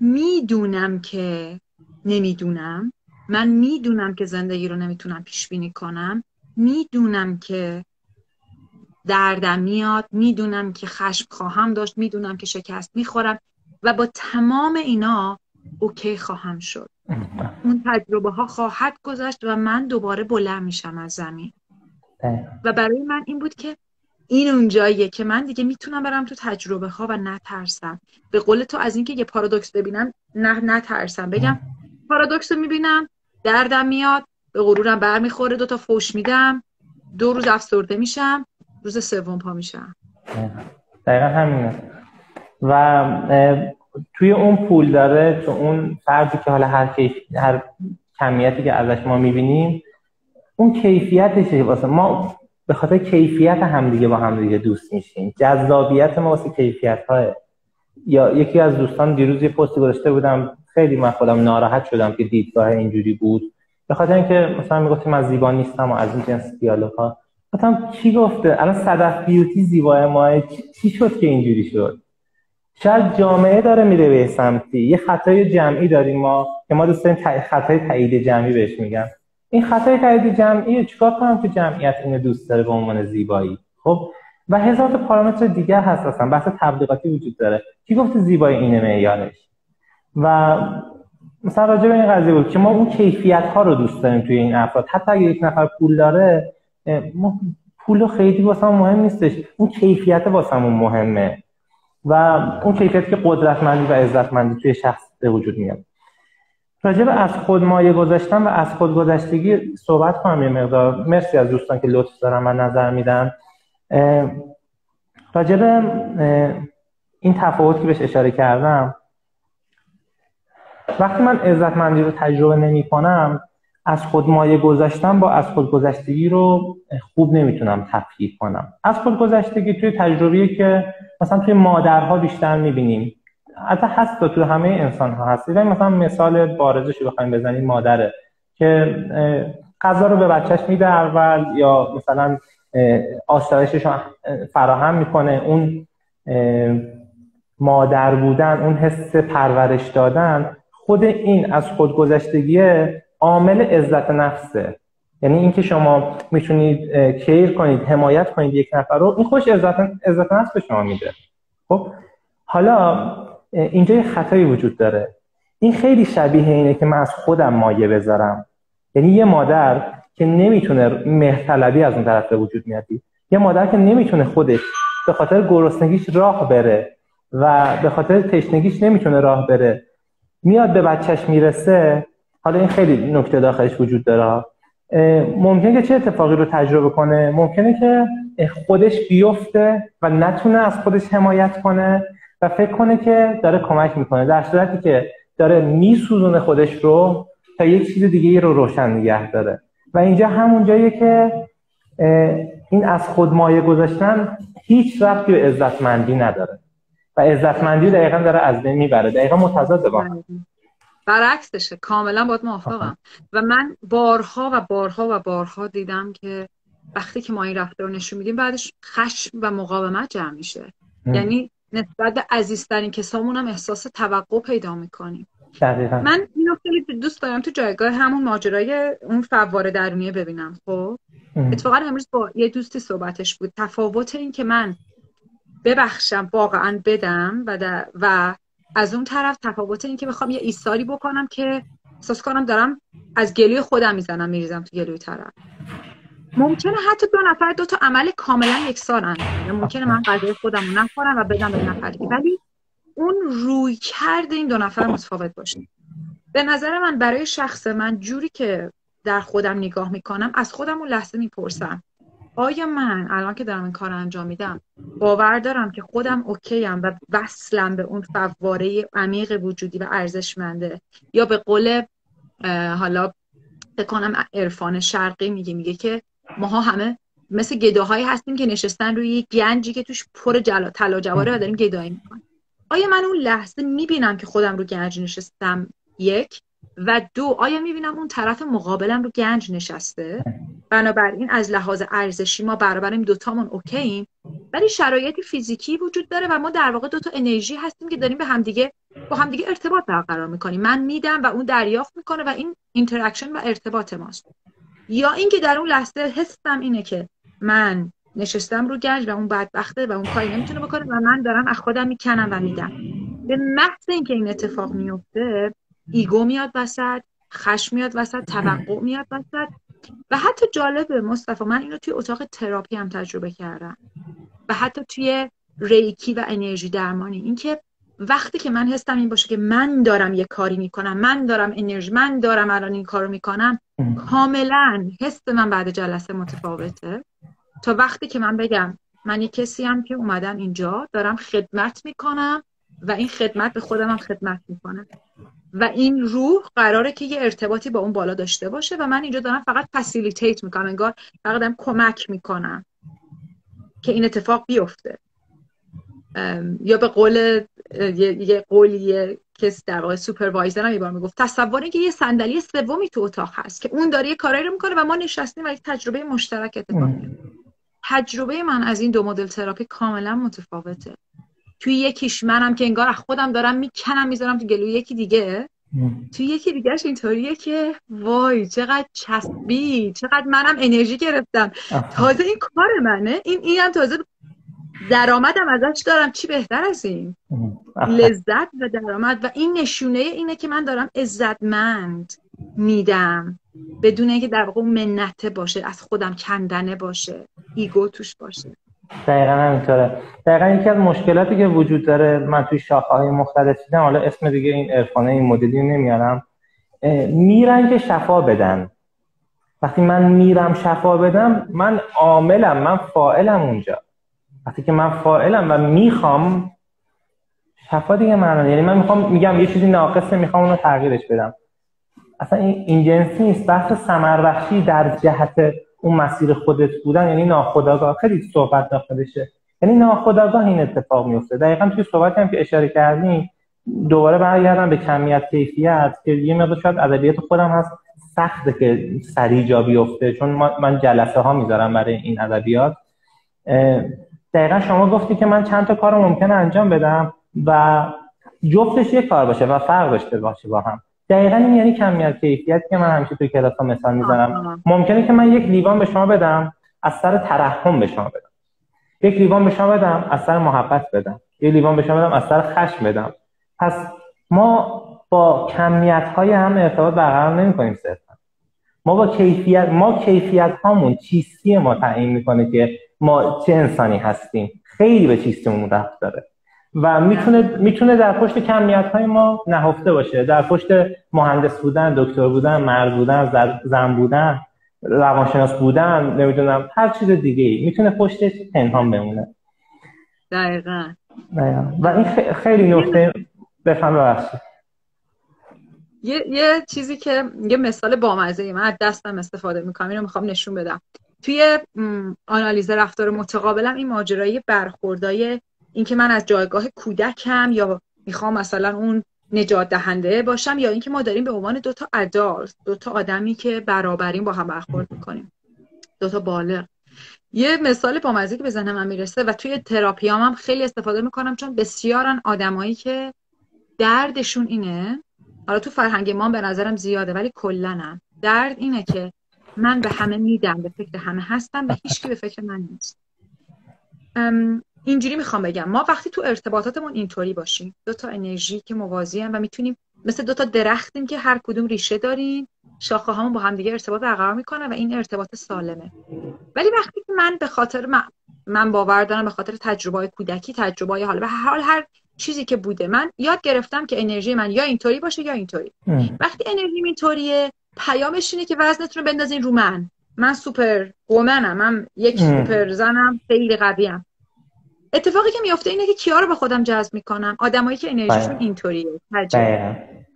می‌دونم که نمی‌دونم. من می‌دونم که زندگی رو نمی‌تونم پیش بینی کنم. می‌دونم که دردم میاد. می‌دونم که خشم خواهم داشت. می‌دونم که شکست می‌خورم. و با تمام اینا اوکی خواهم شد. [laughs] اون تجربه ها خواهد گذشت و من دوباره بلند میشم از زمین. و برای من این بود که این اونجاییه که من دیگه می‌تونم برم تو تجربه ها و نترسم. به قول تو از اینکه یه پارادوکس ببینم نه نترسم. بگم پارادوکس رو می‌بینم دردم میاد به غرورم برمیخوره دوتا فوش میدم دو روز افسرده میشم روز سوم پا میشم. دقیقا همینه. و توی اون پول داره تو اون فردی که حالا هر, کیف... هر کمیتی که ازش ما می‌بینیم اون کیفیتشه واسه ما به خاطر کیفیت همدیگه با همدیگه دوست میشیم. جذابیت ما واسه کیفیت های یا یکی از دوستان دیروز یه پستی گذاشته بودم خیلی من خودم ناراحت شدم که دیدگاه اینجوری بود. به خاطر اینکه مثلا می‌گفتیم من زیبا نیستم و از این جنس دیالوگ ها گفتم کی گفته؟ الان صدف بیوتی زیبای ما. چی شد که اینجوری شد؟ شاید جامعه داره میره به سمتی. یه خطای جمعی داریم ما که ما دوست داریم خطای تایید جمعی بهش میگن. این خطای تایید جمعی چیکار کنم که جمعیت اینو دوست داره به عنوان زیبایی؟ خب و هزار تا پارامتر دیگه هست اصلا. بحث تبلیغاتی وجود داره. کی گفته زیبایی اینه معیارش؟ و مثلا راجع به این قضیه بود که ما اون کیفیت ها رو دوست داریم توی این افراد. حتی اگه یک نفر پول داره ما پول خیلی واسه مهم نیستش. اون کیفیت واسه مهمه. و اون کیفیت که قدرتمندی و عزتمندی توی شخص به وجود میاد. راجب از خود مایه گذاشتن و از خود گذشتگی صحبت کنم یه مقدار. مرسی از دوستان که لطف دارن و نظر میدن. راجب این تفاوت که بهش اشاره کردم وقتی من عزتمندی رو تجربه نمی کنم از خود مایه گذاشتن با از خود گذشتگی رو خوب نمی‌تونم تفکیک کنم. از خود گذشتگی توی تجربیه که مثلا توی مادرها بیشتر می‌بینیم. حتی هست تو همه انسان ها هست مثلا مثال بارزش رو بخوایم بزنیم مادره که غذا رو به بچهش میده اول یا مثلا آستایشش فراهم می‌کنه. اون مادر بودن اون حس پرورش دادن خود این از خودگذشتگیه عامل عزت نفسه. یعنی اینکه شما می‌تونید کیر کنید حمایت کنید یک نفر رو این خوش عزت عزت نفس به شما میده. خب؟ حالا اینجا یه خطایی وجود داره. این خیلی شبیه اینه که من از خودم مایه بذارم. یعنی یه مادر که نمی‌تونه مهرطلبی از اون طرف به وجود میادی یه مادر که نمی‌تونه خودش به خاطر گرسنگیش راه بره و به خاطر تشنگیش نمی‌تونه راه بره. میاد به بچهش می‌رسه. حالا این خیلی نکته داخلش وجود داره. ممکنه که چه اتفاقی رو تجربه کنه؟ ممکنه که خودش بیفته و نتونه از خودش حمایت کنه و فکر کنه که داره کمک می‌کنه. در صورتی که داره میسوزونه خودش رو تا یک چیز دیگه رو روشن نگه داره. و اینجا همون جاییه که این از خود مایه گذاشتن هیچ ربطی به عزتمندی نداره. و عزتمندی دقیقا داره از بین می‌بره. دقیقا متضاد با برعکسشه. کاملا باید موافقم. و من بارها و بارها و بارها دیدم که وقتی که ما این رفتار رو نشون میدیم بعدش خشم و مقاومت جمع میشه. یعنی نسبت به عزیزترین کسامون هم احساس توقع پیدا می‌کنیم. من اینو خیلی دوست دارم تو جایگاه همون ماجرای اون فواره درونیه ببینم خب؟ اتفاقا امروز با یه دوستی صحبتش بود. تفاوت این که من ببخشم واقعا بدم و, و از اون طرف تفاوت این که بخوام یه ایستاری بکنم که احساس کنم دارم از گلوی خودم می‌زنم میریزم تو گلوی طرف. ممکنه حتی دو نفر دو تا عمل کاملا یکسانن. ممکنه من غذای خودم رو نخورم و بدم به نفر ولی اون روی کرده این دو نفر متفاوت باشه. به نظر من برای شخص من جوری که در خودم نگاه می‌کنم از خودم اون لحظه می‌پرسم. آیا من الان که دارم این کار انجام میدم باور دارم که خودم اوکیم و وصلم به اون فواره عمیق وجودی و ارزشمنده؟ یا به قول حالا بکنم عرفان شرقی میگه میگه که ماها همه مثل گداهایی هستیم که نشستن روی یک گنجی که توش پر جلا طلا جواره و داریم گدایی می‌کنیم. آیا من اون لحظه می‌بینم که خودم رو گنج نشستم یک؟ و دو آیا می‌بینم اون طرف مقابلم رو گنج نشسته؟ بنابراین از لحاظ ارزشی ما برابر این دوتامون okay یم ولی شرایطی فیزیکی وجود داره و ما در واقع دوتا انرژی هستیم که داریم به همدیگه با همدیگه ارتباط برقرار می‌کنیم. من میدم و اون دریافت می‌کنه و این interaction و ارتباط ماست. یا اینکه در اون لحظه حسم اینه که من نشستم رو گنج و اون بدبخته و اون کاری نمی‌تونه بکنه و من دارم از خودم می‌کنم و میدم. به محض اینکه این اتفاق میفته ego میاد وسط خشم میاد وسط توقع میاد وسط. و حتی جالبه مصطفی من اینو توی اتاق تراپی هم تجربه کردم. و حتی توی ریکی و انرژی درمانی. اینکه وقتی که من حسم این باشه که من دارم یه کاری می‌کنم من دارم انرژی من دارم الان این کارو می‌کنم کاملا حس من بعد جلسه متفاوته. تا وقتی که من بگم من یه کسی هم که اومدم اینجا دارم خدمت می‌کنم و این خدمت به خودم هم خدمت می‌کنه. و این روح قراره که یه ارتباطی با اون بالا داشته باشه و من اینجا دارم فقط facilitate می‌کنم انگار فقط دارم کمک می‌کنم که این اتفاق بیفته. یا به قول یه قولی کسی در واقع supervisor هم یه بار می‌گفت تصور که یه صندلی سومی تو اتاق هست که اون داره یه کارایی رو می‌کنه و ما نشستیم و یک تجربه مشترک اتفاق تجربه من از این دو مدل تراپی کاملا متفاوته. توی یکیش منم که انگار خودم دارم می‌کنم می‌ذارم تو گلوی یکی دیگه. توی یکی دیگهش اینطوریه که وای چقدر چسبی چقدر منم انرژی گرفتم. تازه این کار منه. این اینم تازه درآمدم ازش دارم. چی بهتر از این؟ لذت و درآمد. و این نشونه اینه که من دارم عزتمند میدم. بدون اینکه در واقع منته باشه از خودم کندنه باشه ایگو توش باشه. دقیقا همینطوره. دقیقا یکی از مشکلاتی که وجود داره من توی شاخه های مختلف دیدم حالا اسم دیگه این ارفانه این مدلی نمیارم میرن که شفا بدن. وقتی من میرم شفا بدم من عاملم من فائلم اونجا. وقتی که من فائلم و می‌خوام شفا دیگه معنی یعنی من می‌خوام میگم یه چیزی ناقصه می‌خوام اونو تغییرش بدم. اصلا این جنسی نیست. بحث سمر در جهت اون مسیر خودت بودن یعنی ناخداگاه خیلی صحبت داخلشه. یعنی ناخداگاه این اتفاق میفته دقیقا توی صحبت هم که اشاره کردیم دوباره برگردم به کمیت کیفیت که یه مقدار شاید ادبیات خودم هست سخته که سریع جا بیفته. چون من جلسه ها می‌ذارم برای این ادبیات. دقیقا شما گفتی که من چند تا کار ممکنه انجام بدم و جفتش یک کار باشه و فرق داشته باشه با هم. دقیقا این یعنی کمیت کیفیت که من همیشه توی کلاس ها مثال می‌زنم. ممکنه که من یک لیوان به شما بدم از سر ترحم به شما بدم. یک لیوان به شما بدم از سر محبت بدم. یک لیوان به شما بدم از سر خشم بدم. پس ما با کمیت های هم ارتباط برقرار نمی کنیم صرفا. ما با کیفیت ما کیفیت هامون چیستی ما تعیین می‌کنه که ما چه انسانی هستیم. خیلی به چیستیمون رفت داره. و می‌تونه می‌تونه در پشت کمیت های ما نهفته باشه. در پشت مهندس بودن دکتر بودن مرد بودن زن بودن روانشناس بودن نمی‌دونم هر چیز دیگه ای می‌تونه پشتش پنهان بمونه. دقیقا. و این خیلی نکته بفهم ببخشید. یه،, یه چیزی که یه مثال بامزه من از دستم استفاده می‌کنم اینو می‌خوام نشون بدم. توی آنالیز رفتار متقابلم این ماجرایی برخوردای اینکه من از جایگاه کودکم یا می‌خوام مثلا اون نجات دهنده باشم یا اینکه ما داریم به عنوان دو تا ادالت دو تا آدمی که برابرین با هم برخورد می‌کنیم. دو تا بالغ. یه مثال با مزه که به ذهن می‌رسه و توی تراپیام هم خیلی استفاده می‌کنم چون بسیارن آدمایی که دردشون اینه. حالا تو فرهنگ ما به نظرم زیاده ولی کلنم درد اینه که من به همه میدم به فکر همه هستم و هیچکی به فکر من نیست. اینجوری می‌خوام بگم. ما وقتی تو ارتباطاتمون اینطوری باشیم. دو تا انرژی که موازی هم و می‌تونیم مثل دو تا درختیم که هر کدوم ریشه داریم شاخه همون با هم دیگه ارتباط برقرار می‌کنه و این ارتباط سالمه. ولی وقتی که من به خاطر من, من باور دارم به خاطر تجربه کودکی تجربه حالا به هر حال هر چیزی که بوده من یاد گرفتم که انرژی من یا اینطوری باشه یا اینطوری. وقتی انرژی اینطوریه پیامش اینه که وزنتون رو بندازین رو من. من سوپر وومنم. من یک سوپر زنم خیلی قویم. اتفاقی که میفته اینه که کیا رو به خودم جذب می‌کنم؟ آدمایی که انرژیشون بله. اینطوریه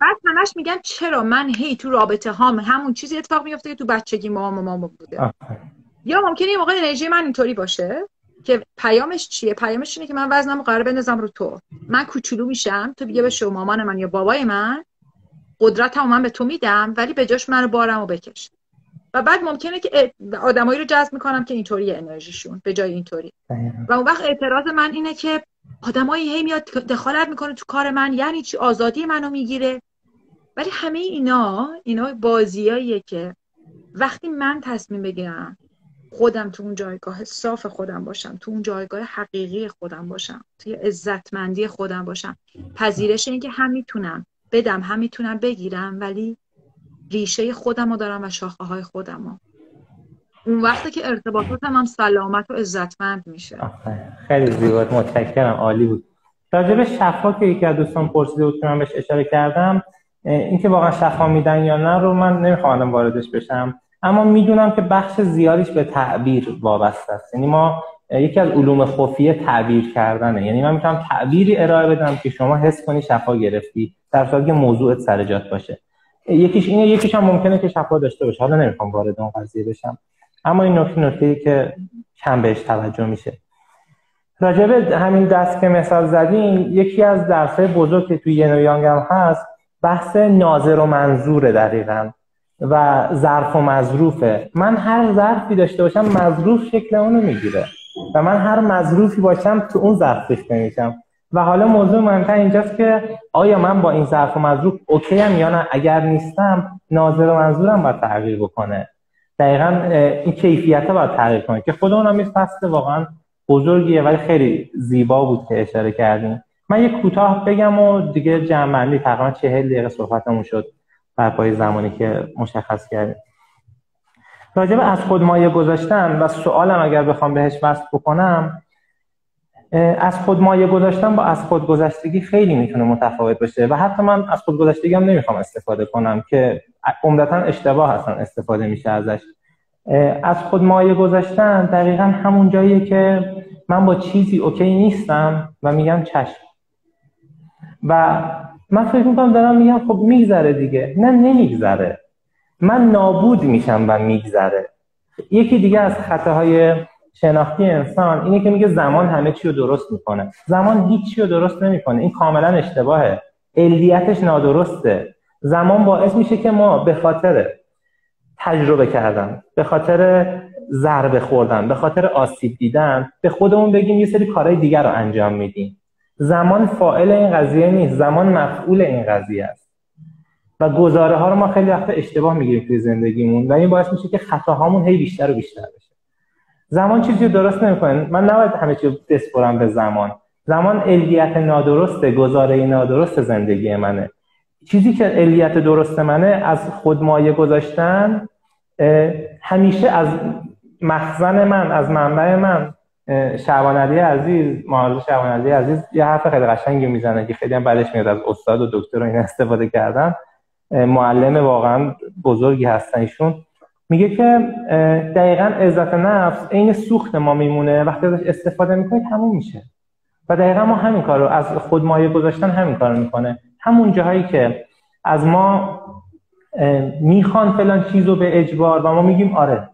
بعد همش میگن چرا من هی تو رابطه هام همون چیزی اتفاق میفته که تو بچگی مام و مام بوده. یا ممکنه یه موقع انرژی من اینطوری باشه که پیامش چیه؟ پیامش اینه که من وزنمو قرار بندازم رو تو. من کوچولو میشم تو به شو مامان من یا بابای من قدرتمو من به تو میدم ولی به جاش منو بارمو بکش. و بعد ممکنه که آدمایی رو جذب می‌کنم که اینطوری انرژیشون به جای اینطوری. و اون وقت اعتراض من اینه که آدمایی هی میاد دخالت می‌کنه تو کار من یعنی چی؟ آزادی منو می‌گیره. ولی همه اینا اینا بازیاییه که وقتی من تصمیم بگیرم خودم تو اون جایگاه صاف خودم باشم تو اون جایگاه حقیقی خودم باشم توی عزتمندی خودم باشم پذیرش اینکه هم می‌تونم بدم هم می‌تونم بگیرم ولی ریشه خودم رو دارم و شاخه های خودم رو. اون وقتی که ارتباطاتم هم سلامت و عزتمند میشه. خیلی زیبا متشکرم. عالی بود. راجب شفا که یکی از دوستان پرسیده بود من بهش اشاره کردم اینکه واقعا شفا میدن یا نه رو من نمی‌خوام واردش بشم. اما می‌دونم که بخش زیادیش به تعبیر وابسته است. یعنی ما یکی از علوم خفیه تعبیر کردنه. یعنی من می‌تونم تعبیری ارائه بدم که شما حس کنی شفا گرفتی در صورتی که موضوعت سر جات باشه. یکیش اینه یکیش هم ممکنه که شفا داشته باشه. حالا نمی‌خوام وارد اون قضیه بشم. اما این نکته نکته که کم بهش توجه میشه. راجبه همین دست که مثال زدیم یکی از درسای بزرگ که توی ینو هم هست بحث ناظر و منظور دقیقا و ظرف و مظروفه. من هر ظرفی داشته باشم مظروف شکل اونو می‌گیره. و من هر مظروفی باشم تو اون ظرف داشته میشم. و حالا موضوع مهمتر اینجاست که آیا من با این ظرف و مظروف اوکی هم یا نه؟ اگر نیستم ناظر و منظورم باید تغییر بکنه. دقیقا این کیفیت باید تغییر کنه که خود اونم این فصل واقعا بزرگیه ولی خیلی زیبا بود که اشاره کردیم من یه کوتاه بگم و دیگه جمعنی تقریبا چهل دقیقه صحبتمون شد بر پای زمانی که مشخص کردیم. راجب از خود مایه گذاشتن و سوالم اگر بخوام بهش وصل بکنم از خود مایه گذاشتن با از خود گذشتگی خیلی می‌تونه متفاوت باشه و حتی من از خود گذشتگی هم نمی‌خوام استفاده کنم که عمدتا اشتباه هستن استفاده میشه ازش. از خود مایه گذاشتن دقیقا همون جاییه که من با چیزی اوکی نیستم و میگم چشم. و من فکر می‌کنم دارم میگم خب میگذره دیگه. نه نمیگذره. من نابود میشم و میگذره. یکی دیگه از خطاهای شناختی انسان اینه که میگه زمان همه چی رو درست می‌کنه. زمان هیچ رو درست نمی‌کنه. این کاملا اشتباهه. علیتش نادرسته. زمان باعث میشه که ما به خاطر تجربه کردن به خاطر ضربه خوردن به خاطر آسیب دیدن به خودمون بگیم یه سری کارهای دیگر رو انجام میدیم. زمان فائل این قضیه نیست. زمان مفعول این قضیه است. و گزاره ها رو ما خیلی وقت اشتباه می‌گیریم توی زندگیمون و این باعث میشه که خطاهامون هی بیشتر و بیشتر زمان چیزی رو درست نمی‌کنه من نباید همه چی بسپرم به زمان. زمان علیت نادرسته گزاره نادرست زندگی منه. چیزی که علیت درست منه از خودمایه گذاشتن همیشه از مخزن من از منبع من. شعبان علی عزیز معارض شعبان علی عزیز یه حرف خیلی قشنگی می‌زنه که خیلی هم بعدش میاد از استاد و دکتر این استفاده کردن. معلم واقعا بزرگی هستن ایشون. میگه که دقیقا عزت نفس عین سوخت ما میمونه. وقتی ازش استفاده می‌کنی تموم میشه. و دقیقا ما همین کار رو از خود مایه گذاشتن همین کار می‌کنه. همون جاهایی که از ما می‌خوان فلان چیز رو به اجبار و ما میگیم آره.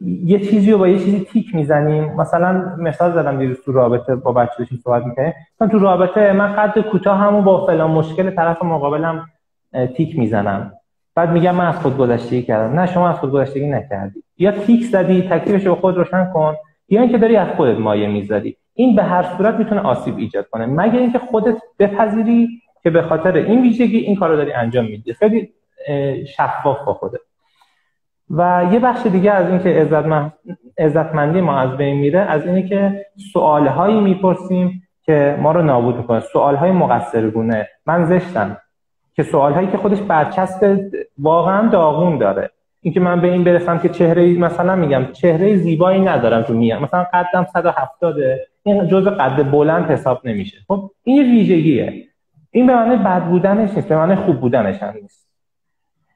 یه چیزی رو با یه چیزی تیک می‌زنیم. مثلا مثال زدم دیروز تو رابطه با بچه داشتیم صحبت می‌کنه. مثلا تو رابطه من قد کوتاه همون با فلان مشکل طرف مقابلم تیک می‌زنم. بعد میگم من از خود گذشتگی کردم. نه شما از خود گذشتگی نکردی. یا تیک زدی تکلیفش رو خود روشن کن. یا اینکه داری از خودت مایه می‌ذاری. این به هر صورت می‌تونه آسیب ایجاد کنه. مگر اینکه خودت بپذیری که به خاطر این ویژگی این کار رو داری انجام میدی. خیلی شفاف با خودت. و یه بخش دیگه از اینکه عزت عزتمندی ما از بین میره از اینه که سوالهایی می‌پرسیم که ما رو نابود می‌کنه. سوالهای مقصرگونه. من زشتم. که سوالهایی که خودش برچسب واقعا داغون داره. اینکه من به این برسم که چهره مثلا میگم چهره زیبایی ندارم تو میام. مثلا قدم 170 این جزء قد بلند حساب نمیشه. خب این یه ویژگیه. این به معنی بد بودنش نیست به معنی خوب بودنش هم نیست.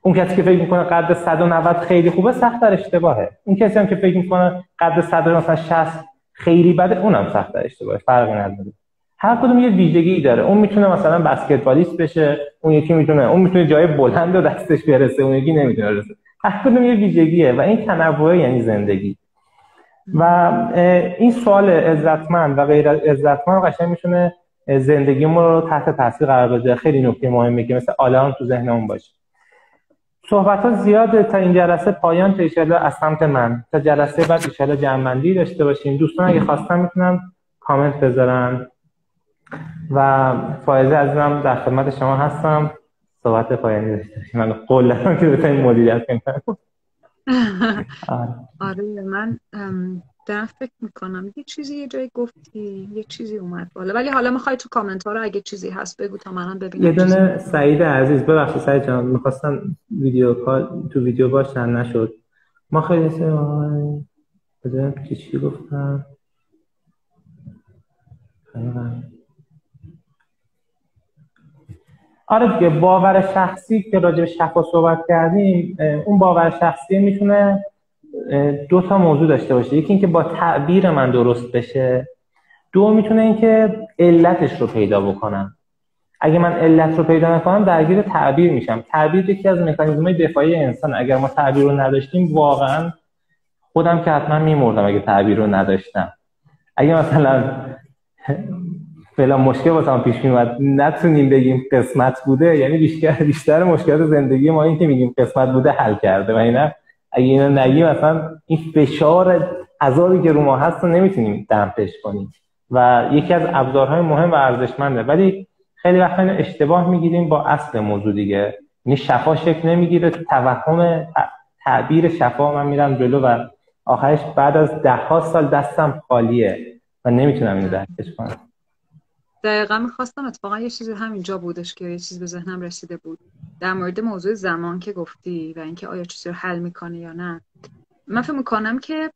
اون کسی که فکر می‌کنه قد 190 خیلی خوبه سخت در اشتباهه. اون کسی هم که فکر می‌کنه قد 100 مثلا 60 خیلی بده اونم سخت در اشتباهه. فرقی نداره. هر کدوم یه ویژگی داره. اون می‌تونه مثلا بسکتبالیست بشه اون یکی می‌تونه اون می‌تونه جای بلند و دستش برسه اون یکی نمی‌تونه برسه. هر کدوم یه ویژگیه و این تنوع یعنی زندگی. و این سوال عزتمند و غیر عزتمند قشنگ می‌تونه زندگیمون رو تحت تاثیر قرار بده. خیلی نکته مهمه که مثل آلان تو ذهنمون باشه. صحبت ها زیاده تا این جلسه پایان تا از سمت من. تا جلسه بعد ایشالا جمعندی داشته باشیم دوستان اگه خواستن می‌تونن کامنت بذارن. و فایزه عزیزم در خدمت شما هستم. صحبت پایانی داشته من قول دارم که بتونیم مدیریت کنم [laughs] آره من دارم فکر می‌کنم. یه چیزی یه جایی گفتی یه چیزی اومد بالا. ولی حالا می‌خوای تو کامنت ها رو اگه چیزی هست بگو تا منم ببینم یه دونه سعید عزیز. ببخشید سعید جان می‌خواستن ویدیو کال تو ویدیو باشن نشد. ما خیلی سه چی گفتم؟ آره دیگه باور شخصی که راجع به شفا صحبت کردیم اون باور شخصی می‌تونه دو تا موضوع داشته باشه. یکی اینکه با تعبیر من درست بشه. دو می‌تونه اینکه علتش رو پیدا بکنم. اگه من علت رو پیدا نکنم درگیر تعبیر میشم. تعبیر یکی از مکانیزم دفاعی انسان. اگر ما تعبیر رو نداشتیم واقعا خودم که حتما میمردم اگه تعبیر رو نداشتم. اگه مثلا فلان مشکل واسه پیش میومد نتونیم بگیم قسمت بوده یعنی بیشتر بیشتر مشکلات زندگی ما این که میگیم قسمت بوده حل کرده و اینا. اگه اینو نگیم مثلا این فشار عذابی که رو ما هست رو نمی‌تونیم دمپش کنیم. و یکی از ابزارهای مهم و ارزشمنده. ولی خیلی وقتا اشتباه می‌گیریم با اصل موضوع دیگه. یعنی شفا شکل نمی‌گیره توهم تعبیر شفا من میرم جلو و آخرش بعد از ده ها سال دستم خالیه و نمی‌تونم اینو درکش کنم. دقیقا می‌خواستم اتفاقا یه چیزی همینجا بودش که یه چیز به ذهنم رسیده بود. در مورد موضوع زمان که گفتی و اینکه آیا چیزی رو حل می‌کنه یا نه. من فکر می‌کنم که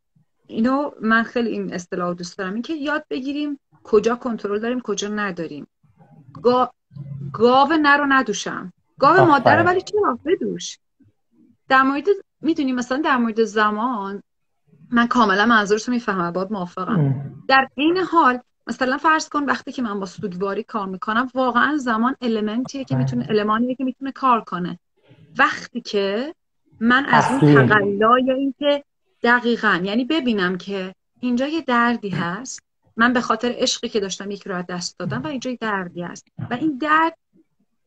اینو من خیلی این اصطلاح دوست دارم اینکه یاد بگیریم کجا کنترل داریم کجا نداریم. گا... گاو نر رو ندوشم. گاو مادر رو ولی چرا؟ بدوش. در مورد می‌دونی مثلا در مورد زمان من کاملا منظورش رو می‌فهمم باید موافقم. در این حال مثلا فرض کن وقتی که من با سوگواری کار می‌کنم واقعا زمان المنتیه که می‌تونه المانیه که می‌تونه کار کنه. وقتی که من از اون تقلای این که دقیقا یعنی ببینم که اینجا یه دردی هست من به خاطر عشقی که داشتم یکی رو از دست دادم و اینجا یه دردی هست. و این درد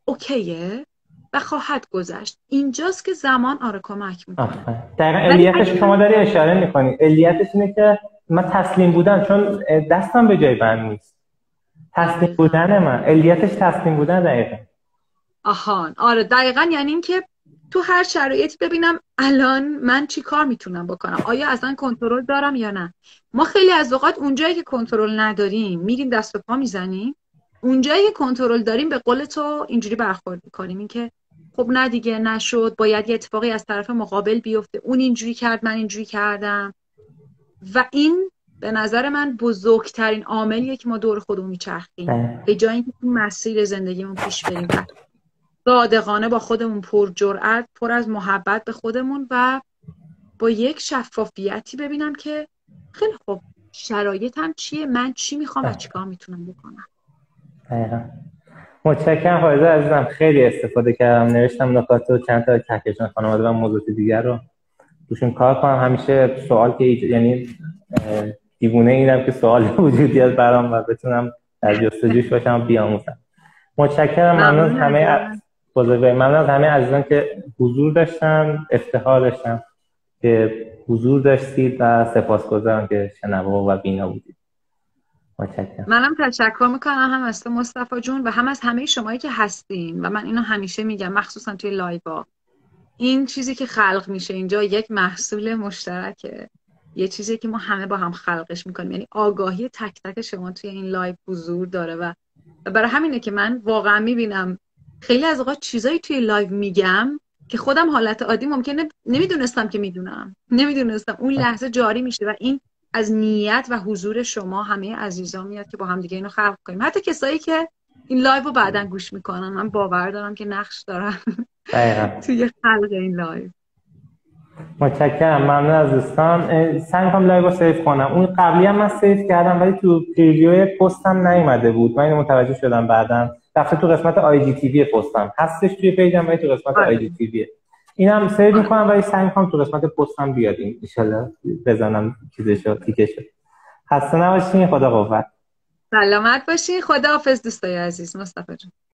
اوکیه و خواهد گذشت. اینجاست که زمان آره کمک می‌کنه. دقیقا علیتش شما داری اشاره می‌کنی. علیتش اینه که من تسلیم بودن چون دستم به جای بند نیست. تسلیم بودن من. علیتش تسلیم بودن دقیقا. آهان. آره دقیقا یعنی اینکه تو هر شرایطی ببینم الان من چی کار می‌تونم بکنم؟ آیا اصلا کنترل دارم یا نه؟ ما خیلی از اوقات اونجایی که کنترل نداریم میریم دست به پا می‌زنیم. اونجایی که کنترل داریم به قول تو اینجوری برخورد می‌کنیم. اینکه خب نه دیگه نشد. باید یه اتفاقی از طرف مقابل بیفته. اون اینجوری کرد من اینجوری کردم. و این به نظر من بزرگترین عاملیه که ما دور خودمون میچرخیم. بله. به جای اینکه تو مسیر زندگیمون پیش بریم. صادقانه با خودمون پر جرأت پر از محبت به خودمون و با یک شفافیتی ببینم که خیلی خوب شرایطم چیه؟ من چی می‌خوام و بله. چیکار می‌تونم بکنم؟ دقیقا. متشکرم فایزه عزیزم. خیلی استفاده کردم نوشتم نکات و چند تا کهکشان خانواده و موضوعات دیگر رو دوشون کار کنم. همیشه سوال که یعنی دیوونه اینم که سوال [laughs] وجودی از برام و بتونم در جستجوش باشم بیاموزم. متشکرم. ممنون. همه بزرگواری ممنون از همه عزیزان که حضور داشتن افتخار داشتن که حضور داشتید و سپاسگزارم که شنوا و بینا بودید. متشکرم. منم تشکر می‌کنم هم از تو مصطفی جون و هم از همه شمایی که هستین و من اینو همیشه میگم مخصوصا توی لایوا این چیزی که خلق میشه اینجا یک محصول مشترکه. یه چیزی که ما همه با هم خلقش می‌کنیم. یعنی آگاهی تک تک شما توی این لایو حضور داره و برای همینه که من واقعا می‌بینم خیلی از اوقات چیزایی توی لایو میگم که خودم حالت عادی ممکنه نمی‌دونستم که می‌دونم. نمی‌دونستم. اون لحظه جاری میشه و این از نیت و حضور شما همه عزیزان میاد که با هم دیگه اینو خلق کنیم. حتی کسایی که این لایو رو بعدا گوش می‌کنن. من باور دارم که نقش دارم توی خلق این لایو. متشکرم ممنون از دوستان. سعی کنم لایو رو save کنم. اون قبلی هم من save کردم ولی تو preview پستم نیومده بود. من اینو متوجه شدم بعدا. رفته تو قسمت IGTV پستم. هستش توی پیجم ولی تو قسمت IGTV اینم سیو می‌کنم ولی سعی می‌کنم تو قسمت پستم بیاد این ان بزنم چیزشو تیکشو خسته نباشین خدا قوت. سلامت باشین. خدا حافظ دوستای عزیز. مصطفی